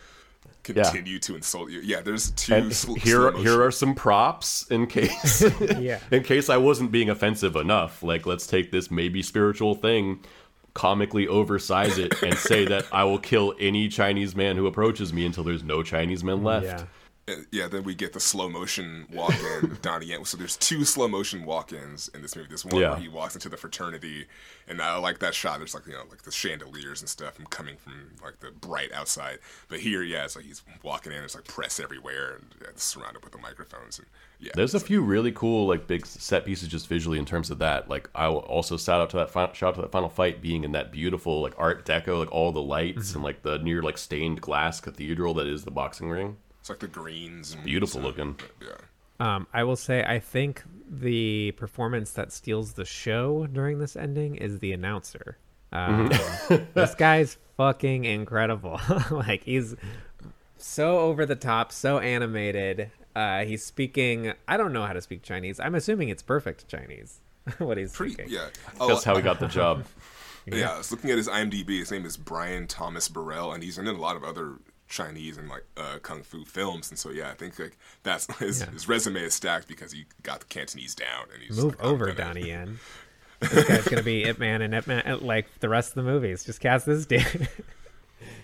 D: continue to insult you. Yeah, there's two.
E: And
D: sl-
E: here,
D: slow
E: here are some props in case,
C: Yeah.
E: in case I wasn't being offensive enough. Like, let's take this maybe spiritual thing, comically oversize it, and say that I will kill any Chinese man who approaches me until there's no Chinese men left.
C: Yeah.
D: Yeah, then we get the slow motion walk in of Donnie Yen. So there's two slow motion walk ins in this movie. This one
E: Yeah.
D: where he walks into the fraternity, and I like that shot. There's like you know like the chandeliers and stuff and coming from like the bright outside. But here, yeah, it's like he's walking in. There's like press everywhere and yeah, surrounded with the microphones. And yeah,
E: There's a
D: like-
E: few really cool like big set pieces just visually in terms of that. Like I will also shout out to that final, shout out to that final fight being in that beautiful like Art Deco, like all the lights mm-hmm. and like the near like stained glass cathedral that is the boxing ring.
D: It's like the greens. And
E: Beautiful
D: stuff.
E: looking.
D: Yeah.
C: Um, I will say, I think the performance that steals the show during this ending is the announcer. Um, this guy's fucking incredible. like he's so over the top, so animated. Uh, he's speaking. I don't know how to speak Chinese. I'm assuming it's perfect Chinese. what he's
D: Pretty.
C: speaking.
D: Yeah. Oh,
E: That's how he got the job.
D: Yeah, I was looking at his IMDb. His name is Brian Thomas Burrell, and he's in a lot of other Chinese and like uh, kung fu films. And so, yeah, I think like that's his,
C: Yeah.
D: his resume is stacked because he got the Cantonese down. And he's
C: Move
D: like,
C: over,
D: gonna-
C: Donnie Yen. this guy's gonna be Ip Man and Ip Man like the rest of the movies. Just cast this dude.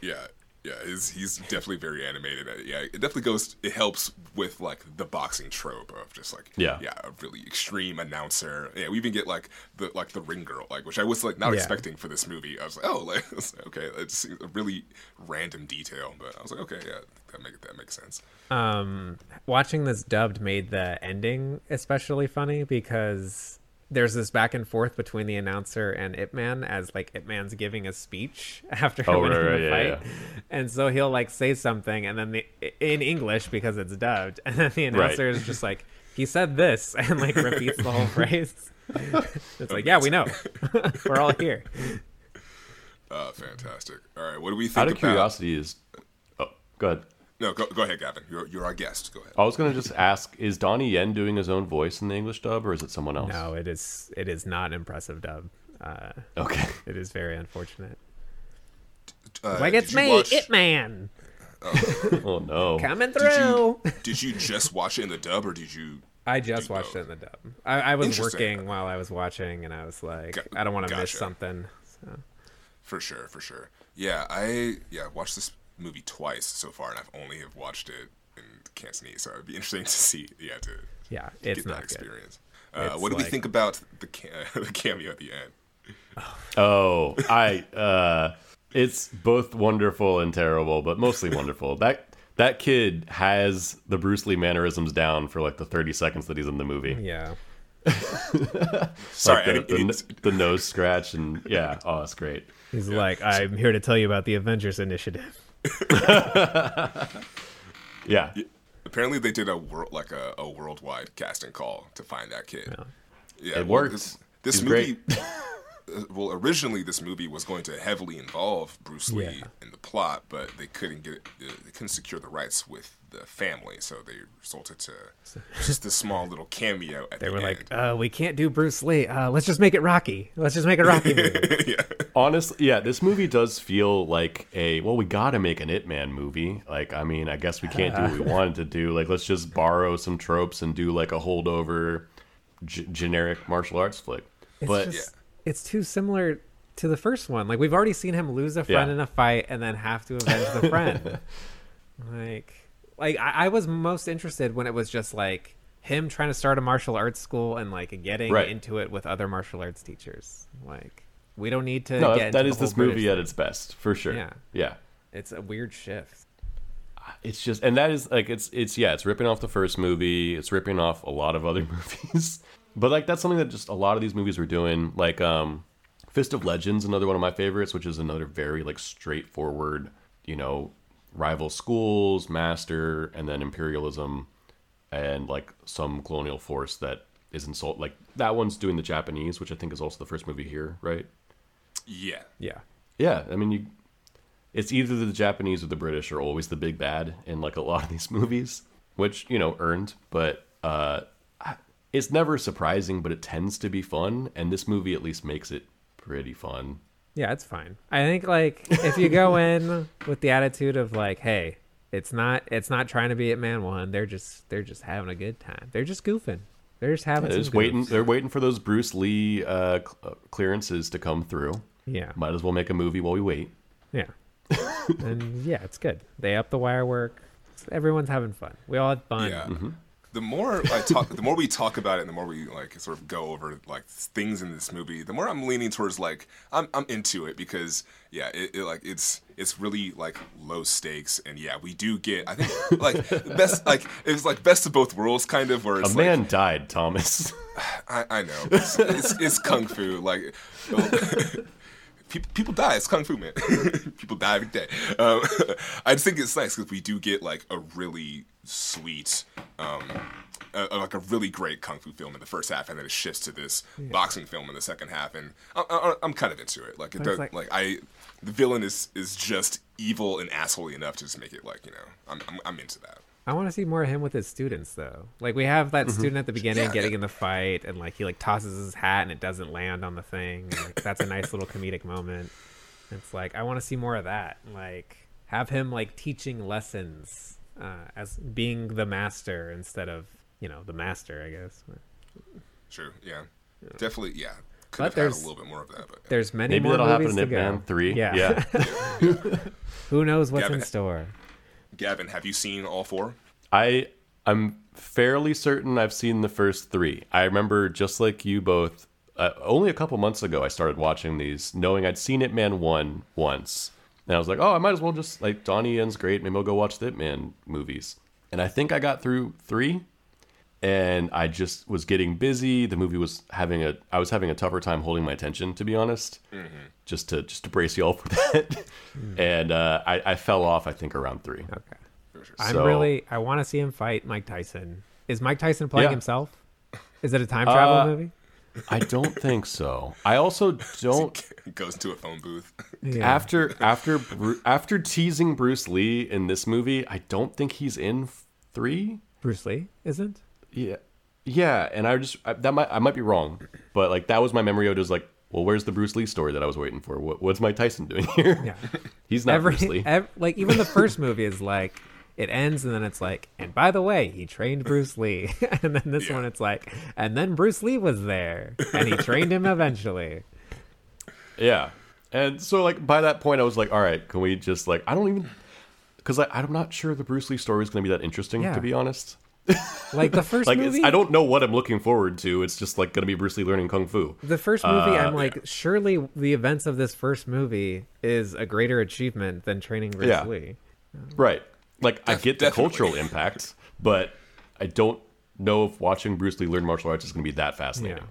D: Yeah, yeah, he's he's definitely very animated. Uh, Yeah, it definitely goes. It helps with like the boxing trope of just like
E: Yeah.
D: yeah, a really extreme announcer. Yeah, we even get like the like the ring girl, like which I was like not
C: Yeah.
D: expecting for this movie. I was like, oh, like okay, it's a really random detail, but I was like, okay, yeah, that make that makes sense.
C: um watching this dubbed made the ending especially funny because there's this back and forth between the announcer and Ip Man as like Ip Man's giving a speech after
E: Oh,
C: winning
E: right,
C: the
E: yeah,
C: fight.
E: yeah.
C: And so he'll like say something and then the in English because it's dubbed and then the announcer is just like he said this and like repeats the whole phrase. it's like, yeah, we know. We're all here.
D: Uh, fantastic. All right, what do we think
E: Out of
D: about?
E: curiosity, is oh, go ahead.
D: No, go, go ahead, Gavin. You're you're our guest. Go ahead.
E: I was gonna just ask: Is Donnie Yen doing his own voice in the English dub, or is it someone else?
C: No, it is it is not an impressive dub. Uh,
E: Okay.
C: it is very unfortunate.
D: Uh,
C: Like it's me,
D: watch-
C: Ip Man,
E: Oh no.
C: coming
D: Did
C: through.
D: you did you just watch it in the dub or did you?
C: I just watched
D: both?
C: it in the dub. I, I was working while I was watching, and I was like,
D: Go-
C: I don't want to miss something. So.
D: For sure, for sure. Yeah, I yeah watched this movie twice so far, and I've only have watched it in Cantonese, so it'd be interesting to see. Yeah, to
C: Yeah, it's
D: get
C: not
D: that
C: good.
D: experience. Uh,
C: It's
D: what do we think about the ca- the cameo at the end?
E: Oh, I. uh It's both wonderful and terrible, but mostly wonderful. That that kid has the Bruce Lee mannerisms down for like the thirty seconds that he's in the movie.
C: Yeah,
D: Sorry,
E: Like
D: I
E: the, the, the nose scratch and yeah, oh, it's great.
C: he's like, I'm here to tell you about the Avengers Initiative.
E: Yeah,
D: Apparently, they did a world like a, a worldwide casting call to find that kid. Yeah,
E: It
D: well,
E: worked.
D: This, this movie, well, originally this movie was going to heavily involve Bruce Lee
C: Yeah.
D: in the plot, but they couldn't get uh, they couldn't secure the rights with the family, so they resulted to just a small little cameo at
C: They
D: the
C: were
D: end.
C: like, uh, we can't do Bruce Lee. Uh, let's just make it Rocky. Let's just make it Rocky movie.
D: yeah,
E: honestly, yeah, this movie does feel like a well, we got to make an Ip Man movie. Like, I mean, I guess we can't do what we wanted to do. Like, let's just borrow some tropes and do like a holdover g- generic martial arts flick.
C: It's
E: but
C: just, it's too similar to the first one. Like we've already seen him lose a friend
E: Yeah.
C: in a fight and then have to avenge the friend. like, like I, I was most interested when it was just like him trying to start a martial arts school and like getting
E: Right.
C: into it with other martial arts teachers. Like, we don't need to
E: no,
C: get
E: that, is this movie
C: British
E: at
C: thing.
E: its best for sure.
C: Yeah.
E: yeah.
C: It's a weird shift.
E: It's just, and that is like, it's, it's, yeah, it's ripping off the first movie. It's ripping off a lot of other movies. But like, that's something that just a lot of these movies were doing. Like, um, Fist of Legends, another one of my favorites, which is another very like straightforward, you know, rival schools, master, and then imperialism, and like some colonial force that is insult. Like that one's doing the Japanese, which I think is also the first movie here, right?
D: yeah,
C: Yeah.
E: Yeah, I mean, you, it's either the Japanese or the British are always the big bad in like a lot of these movies, which you know earned, but uh, I- it's never surprising, but it tends to be fun, and this movie at least makes it pretty fun.
C: Yeah, it's fine. I think like if you go in with the attitude of like, hey, It's not it's not trying to be Ip Man one. They're just they're just having a good time. They're just goofing. They're just having
E: They're
C: some
E: just waiting. They're waiting for those Bruce Lee uh, uh, clearances to come through.
C: Yeah.
E: Might as well make a movie while we wait.
C: Yeah. and yeah, it's good. They up the wire work. Everyone's having fun. We all had fun.
D: Yeah.
E: Mm-hmm.
D: The more I talk, the more we talk about it, and the more we like sort of go over like things in this movie, the more I'm leaning towards like I'm I'm into it because yeah, it, it like it's it's really like low stakes, and yeah, we do get I think like best like it's like best of both worlds kind of where
E: A
D: it's like
E: man died, Thomas.
D: I, I know it's, it's, it's kung fu like. Oh. People, people die. It's kung fu, man. people die every day. Um, I just think it's nice because we do get like a really sweet, um, uh, like a really great kung fu film in the first half, and then it shifts to this boxing film in the second half, and I, I'm kind of into it. Like, it does, like,
C: like-
D: I, the villain is is just evil and assholey enough to just make it like you know, I'm I'm, I'm into that.
C: I want to see more of him with his students though. Like we have that student at the beginning
D: Yeah,
C: getting
D: yeah.
C: in the fight and like he like tosses his hat and it doesn't land on the thing. And, like, that's a nice little comedic moment. It's like I want to see more of that. Like have him like teaching lessons uh, as being the master instead of you know the master. I guess.
D: True. Yeah. Definitely. Yeah. Could
C: But
D: have had a little bit more of that, but
C: There's many
E: Maybe
C: more
E: that'll happen in
C: to
E: Ip
C: go.
E: Man 3.
C: Yeah.
E: Yeah.
C: Who knows what's in store?
D: Gavin, have you seen all four?
E: I I'm fairly certain I've seen the first three. I remember just like you both. Uh, only a couple months ago, I started watching these, knowing I'd seen Ip Man one once, and I was like, "Oh, I might as well just like Donnie Yen's great. Maybe I'll go watch the Ip Man movies." And I think I got through three, and I just was getting busy. The movie was having a I was having a tougher time holding my attention, to be honest. Just to just to brace y'all for that, and uh, I, I fell off. I think around three.
C: Okay. I'm really. I want to see him fight Mike Tyson. Is Mike Tyson playing
E: Yeah.
C: himself? Is it a time travel
E: Uh,
C: movie?
E: I don't think so. I also don't.
D: Goes to a phone booth.
C: Yeah.
E: After after after teasing Bruce Lee in this movie, I don't think he's in three.
C: Bruce Lee isn't.
E: Yeah, yeah, and I just I, that might I might be wrong, but like that was my memory of just like, well, where's the Bruce Lee story that I was waiting for? What, what's Mike Tyson doing here?
C: Yeah.
E: he's not
C: Every,
E: Bruce Lee.
C: ev- like even the first movie is like it ends and then it's like and by the way he trained Bruce Lee and then this
D: Yeah.
C: one it's like and then Bruce Lee was there and he trained him eventually.
E: Yeah. And so like by that point I was like, all right, can we just like I don't even because I'm not sure the Bruce Lee story is going to be that interesting
C: Yeah.
E: to be honest.
C: Like the first
E: Like
C: movie,
E: I don't know what I'm looking forward to. It's just like going to be Bruce Lee learning kung fu.
C: The first movie,
E: Uh,
C: I'm like, surely the events of this first movie is a greater achievement than training Bruce
E: Yeah.
C: Lee.
E: Right. Like I get the
D: definitely.
E: cultural impact, but I don't know if watching Bruce Lee learn martial arts is going to be that fascinating.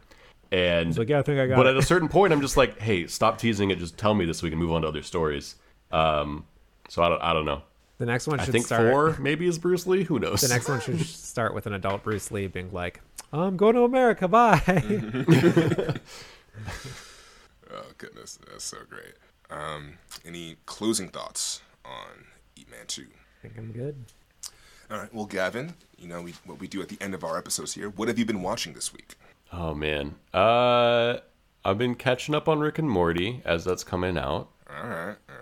E: And
C: like, yeah, I think I got
E: but
C: it.
E: at a certain point, I'm just like, hey, stop teasing it. Just tell me this so we can move on to other stories. Um, so I don't, I don't know.
C: The next one should
E: I
C: should
E: think
C: start.
E: four maybe is Bruce Lee. Who knows?
C: The next one should start with an adult Bruce Lee being like, "I'm going to America. Bye."
D: Oh goodness, that's so great. Um, any closing thoughts on Ip Man Two?
C: I think I'm good.
D: All right, well, Gavin, you know we, what we do at the end of our episodes here. What have you been watching this week?
E: oh man, uh, I've been catching up on Rick and Morty as that's coming out.
D: All right, yeah.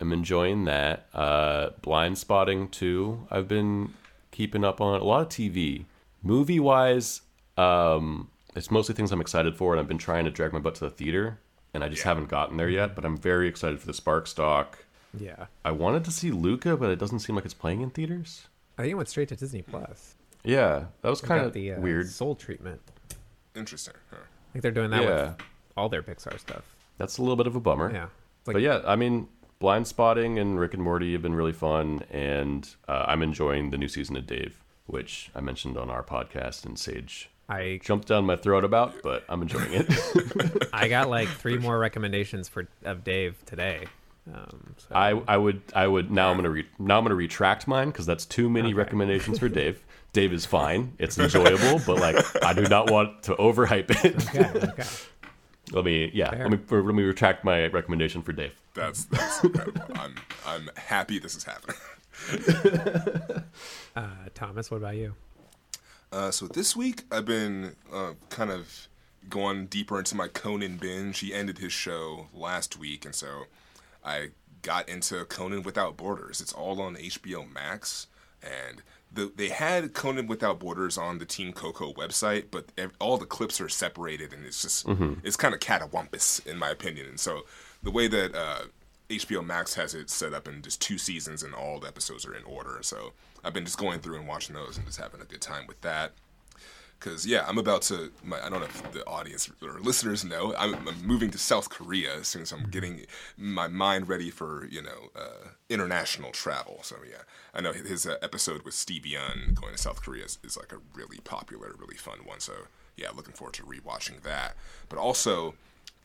E: I'm enjoying that. Uh, Blindspotting too. I've been keeping up on a lot of TV. Movie wise, um, it's mostly things I'm excited for, and I've been trying to drag my butt to the theater, and I just haven't gotten there yet. But I'm very excited for the Sparks doc.
C: Yeah,
E: I wanted to see Luca, but it doesn't seem like it's playing in theaters.
C: I think it went straight to Disney Plus.
E: Yeah, that was kind of
C: the uh,
E: weird.
C: soul treatment.
D: interesting. Huh.
C: I think they're doing that
E: Yeah.
C: with all their Pixar stuff.
E: That's a little bit of a bummer.
C: Yeah, like
E: but yeah, I mean, Blindspotting and Rick and Morty have been really fun, and uh, I'm enjoying the new season of Dave, which I mentioned on our podcast, and Sage
C: I
E: jumped down my throat about, but I'm enjoying it.
C: I got like three more recommendations for of Dave today. Um, so
E: I I would I would now I'm gonna re, now I'm gonna retract mine because that's too many recommendations for Dave. Dave is fine, it's enjoyable, but like I do not want to overhype it.
C: okay, okay.
E: Let me yeah
C: Fair.
E: let me let me retract my recommendation for Dave.
D: That's that's incredible. I'm I'm happy this is happening.
C: Uh, Thomas, what about you?
D: Uh, so this week I've been uh, kind of going deeper into my Conan binge. He ended his show last week, and so I got into Conan Without Borders. It's all on HBO Max, and the, they had Conan Without Borders on the Team Coco website, but ev- all the clips are separated, and it's just it's kind of catawampus in my opinion. And so the way that uh, HBO Max has it set up in just two seasons, and all the episodes are in order. So I've been just going through and watching those, and just having a good time with that because yeah, I'm about to. My, I don't know if the audience or listeners know. I'm, I'm, moving to South Korea as soon as I'm getting my mind ready for you know uh, international travel. So yeah, I know his uh, episode with Steven Yeun going to South Korea is, is like a really popular, really fun one. So yeah, looking forward to rewatching that. But also,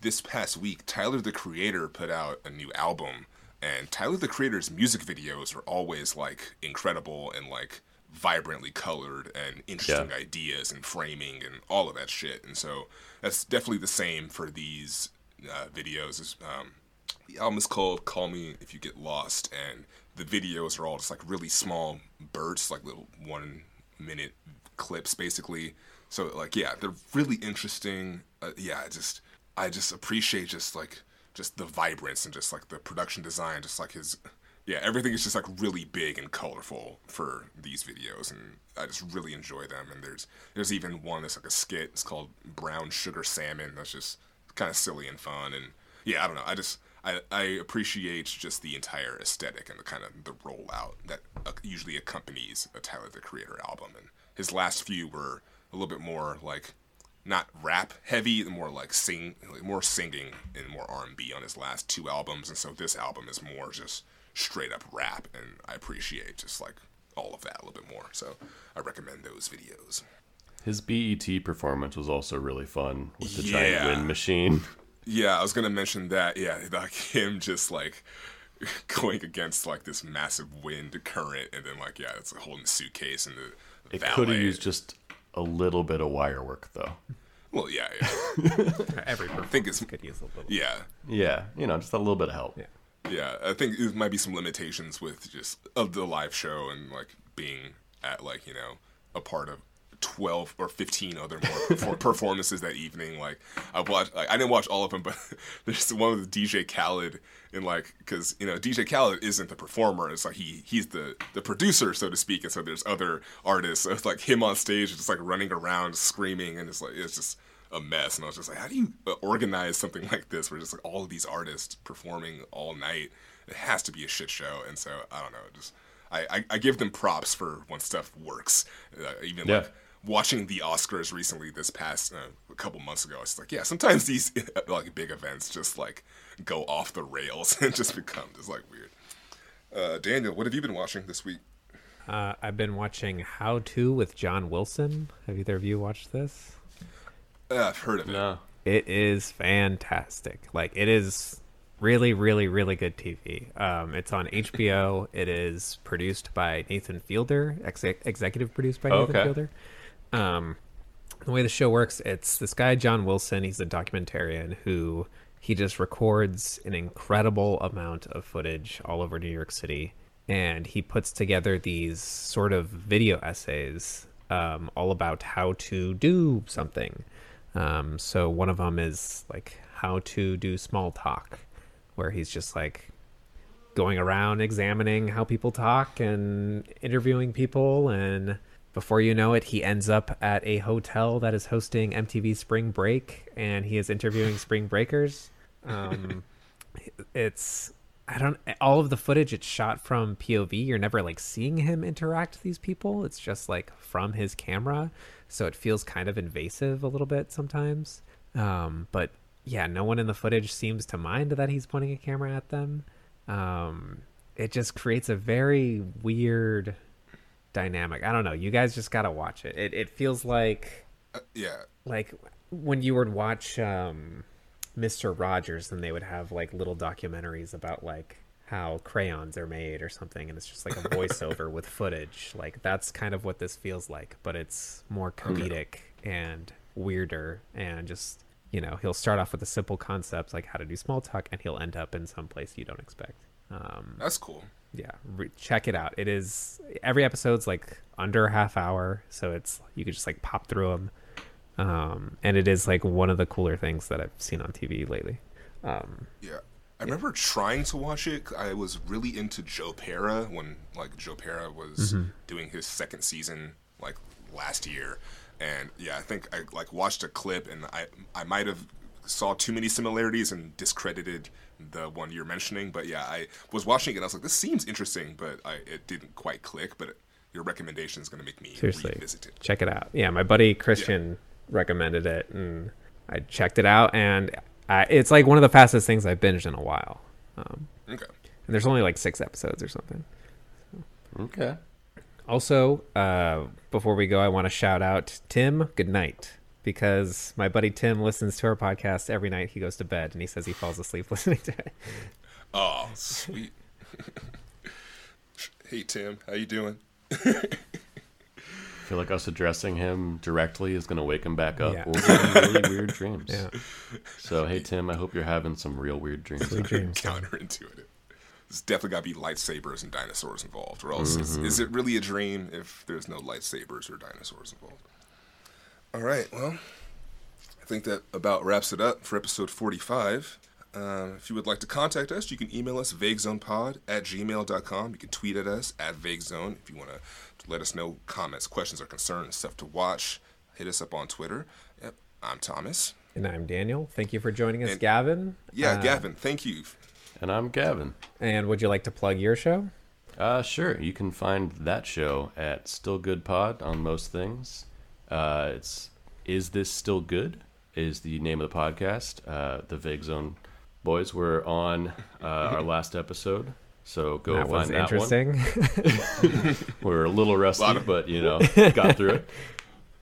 D: this past week, Tyler the Creator put out a new album, and Tyler the Creator's music videos are always like incredible and like vibrantly colored and interesting
E: Yeah.
D: ideas and framing and all of that shit. And so that's definitely the same for these uh, videos. Um, the album is called "Call Me If You Get Lost," and the videos are all just like really small bursts, like little one minute clips, basically. So like, yeah, they're really interesting. Uh, yeah, I just I just appreciate just like just the vibrance and just like the production design, just like his yeah, everything is just like really big and colorful for these videos, and I just really enjoy them. And there's there's even one that's like a skit. It's called Brown Sugar Salmon. That's just kind of silly and fun. And yeah, I don't know. I just I I appreciate just the entire aesthetic and the kind of the rollout that uh, usually accompanies a Tyler the Creator album. And his last few were a little bit more like not rap heavy, more like sing, like more singing and more R and B on his last two albums, and so this album is more just straight up rap, and I appreciate just like all of that a little bit more. So I recommend those videos.
E: His BET performance was also really fun with the
D: Yeah.
E: giant wind machine.
D: Yeah, I was gonna mention that. Yeah, like him just like going against like this massive wind current, and then like yeah, it's holding the suitcase and the
E: It
D: valet.
E: could have used just a little bit of wire work though.
D: Well, yeah, yeah,
C: Every performance
D: think it's-
C: could use a little.
D: yeah.
E: Yeah, you know, just a little bit of help.
C: Yeah.
D: Yeah, I think it might be some limitations with just of the live show and like being at like you know a part of twelve or fifteen other more perfor- performances that evening. Like I watched, like, I didn't watch all of them, but there's one with DJ Khaled and like because you know DJ Khaled isn't the performer. It's like he he's the the producer, so to speak. And so there's other artists. So it's like him on stage, just like running around screaming, and it's like it's just a mess. And I was just like, how do you uh, organize something like this where just like all of these artists performing all night? It has to be a shit show. And so I don't know, just I, I, I give them props for when stuff works. Uh, even
E: Yeah.
D: like watching the Oscars recently this past uh, a couple months ago, it's like yeah, sometimes these like big events just like go off the rails and just become just like weird. Uh, Daniel, what have you been watching this week?
C: Uh, I've been watching How To with John Wilson. Have either of you watched this?
D: Uh, I've heard of it.
E: No.
C: It is fantastic. Like it is really, really, really good TV. Um, it's on HBO. It is produced by Nathan Fielder, ex- executive produced by Nathan
E: Okay.
C: Fielder. Um, the way the show works, it's this guy John Wilson. He's a documentarian who he just records an incredible amount of footage all over New York City, and he puts together these sort of video essays um, all about how to do something. Um, so one of them is like how to do small talk, where he's just like going around examining how people talk and interviewing people and before you know it he ends up at a hotel that is hosting MTV Spring Break and he is interviewing spring breakers. Um it's I don't all of the footage it's shot from POV you're never like seeing him interact with these people. It's just like from his camera. So it feels kind of invasive a little bit sometimes. Um but yeah no one in the footage seems to mind that he's pointing a camera at them. Um it just creates a very weird dynamic. I don't know. You guys just gotta watch it. It, it feels like
D: Uh, yeah,
C: like when you would watch um Mr. Rogers and they would have like little documentaries about like how crayons are made or something and it's just like a voiceover with footage like that's kind of what this feels like but it's more comedic and weirder and just you know he'll start off with a simple concept like how to do small talk and he'll end up in some place you don't expect um
D: that's cool.
C: yeah re- check it out it is every episode's like under a half hour so it's you could just like pop through them um and it is like one of the cooler things that i've seen on tv lately um
D: Yeah, I remember trying to watch it. I was really into Joe Pera when like Joe Pera was
C: Mm-hmm.
D: doing his second season like last year, and yeah, I think I like watched a clip and I I might have saw too many similarities and discredited the one you're mentioning. But yeah, I was watching it and I was like, this seems interesting, but I it didn't quite click. But your recommendation is going to make me
C: Seriously,
D: revisit it.
C: check it out. Yeah, my buddy Christian recommended it, and I checked it out, and I, it's like one of the fastest things I've binged in a while. Um,
D: Okay.
C: and there's only like six episodes or something.
E: Okay.
C: Also, uh, before we go, I want to shout out Tim. Good night, because my buddy Tim listens to our podcast every night. He goes to bed, and he says he falls asleep listening to it.
D: Oh, sweet. hey Tim, how you doing?
E: I feel like us addressing him directly is going to wake him back up
C: Yeah.
E: or give him really weird dreams.
C: Yeah,
E: So, hey, Tim, I hope you're having some real weird dreams.
C: sweet dreams.
D: Counterintuitive. There's definitely got to be lightsabers and dinosaurs involved, or else is, mm-hmm. is it really a dream if there's no lightsabers or dinosaurs involved? All right, well, I think that about wraps it up for episode 45. Uh, if you would like to contact us, you can email us vaguezonepod at gmail.com. You can tweet at us at vaguezone if you want to let us know comments, questions, or concerns, stuff to watch. Hit us up on Twitter. Yep, I'm Thomas.
C: And I'm Daniel. Thank you for joining us,
D: And-
C: Gavin.
D: Yeah,
C: Uh,
D: Gavin, thank you.
E: And I'm Gavin.
C: And would you like to plug your show?
E: Uh, sure. You can find that show at Still Good Pod on most things. Uh, it's Is This Still Good? Is the name of the podcast. Uh, the Vague Zone boys were on uh, our last episode, so go
C: that was
E: find that one.
C: interesting.
E: We were a little rusty,
D: Lot of-
E: but you know, got through it.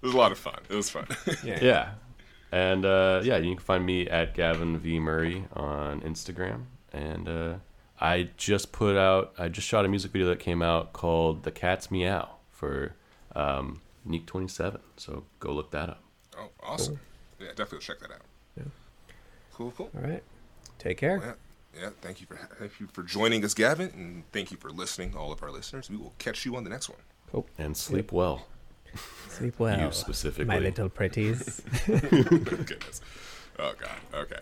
D: It was a lot of fun. It was fun.
C: yeah.
E: Yeah. And uh, yeah, you can find me at Gavin V Murray on Instagram. And uh, I just put out, I just shot a music video that came out called "The Cat's Meow" for um, Neek Twenty Seven. So go look that up.
D: Oh, awesome. Yeah, definitely check that out. Yeah. Cool, cool.
C: All right. Take care.
D: Well, yeah, thank you for thank you for joining us, Gavin, and thank you for listening, all of our listeners. We will catch you on the next one.
C: Oh,
E: and sleep well.
C: Sleep well.
E: you specifically,
C: my little pretties.
D: Goodness. Oh God. Okay.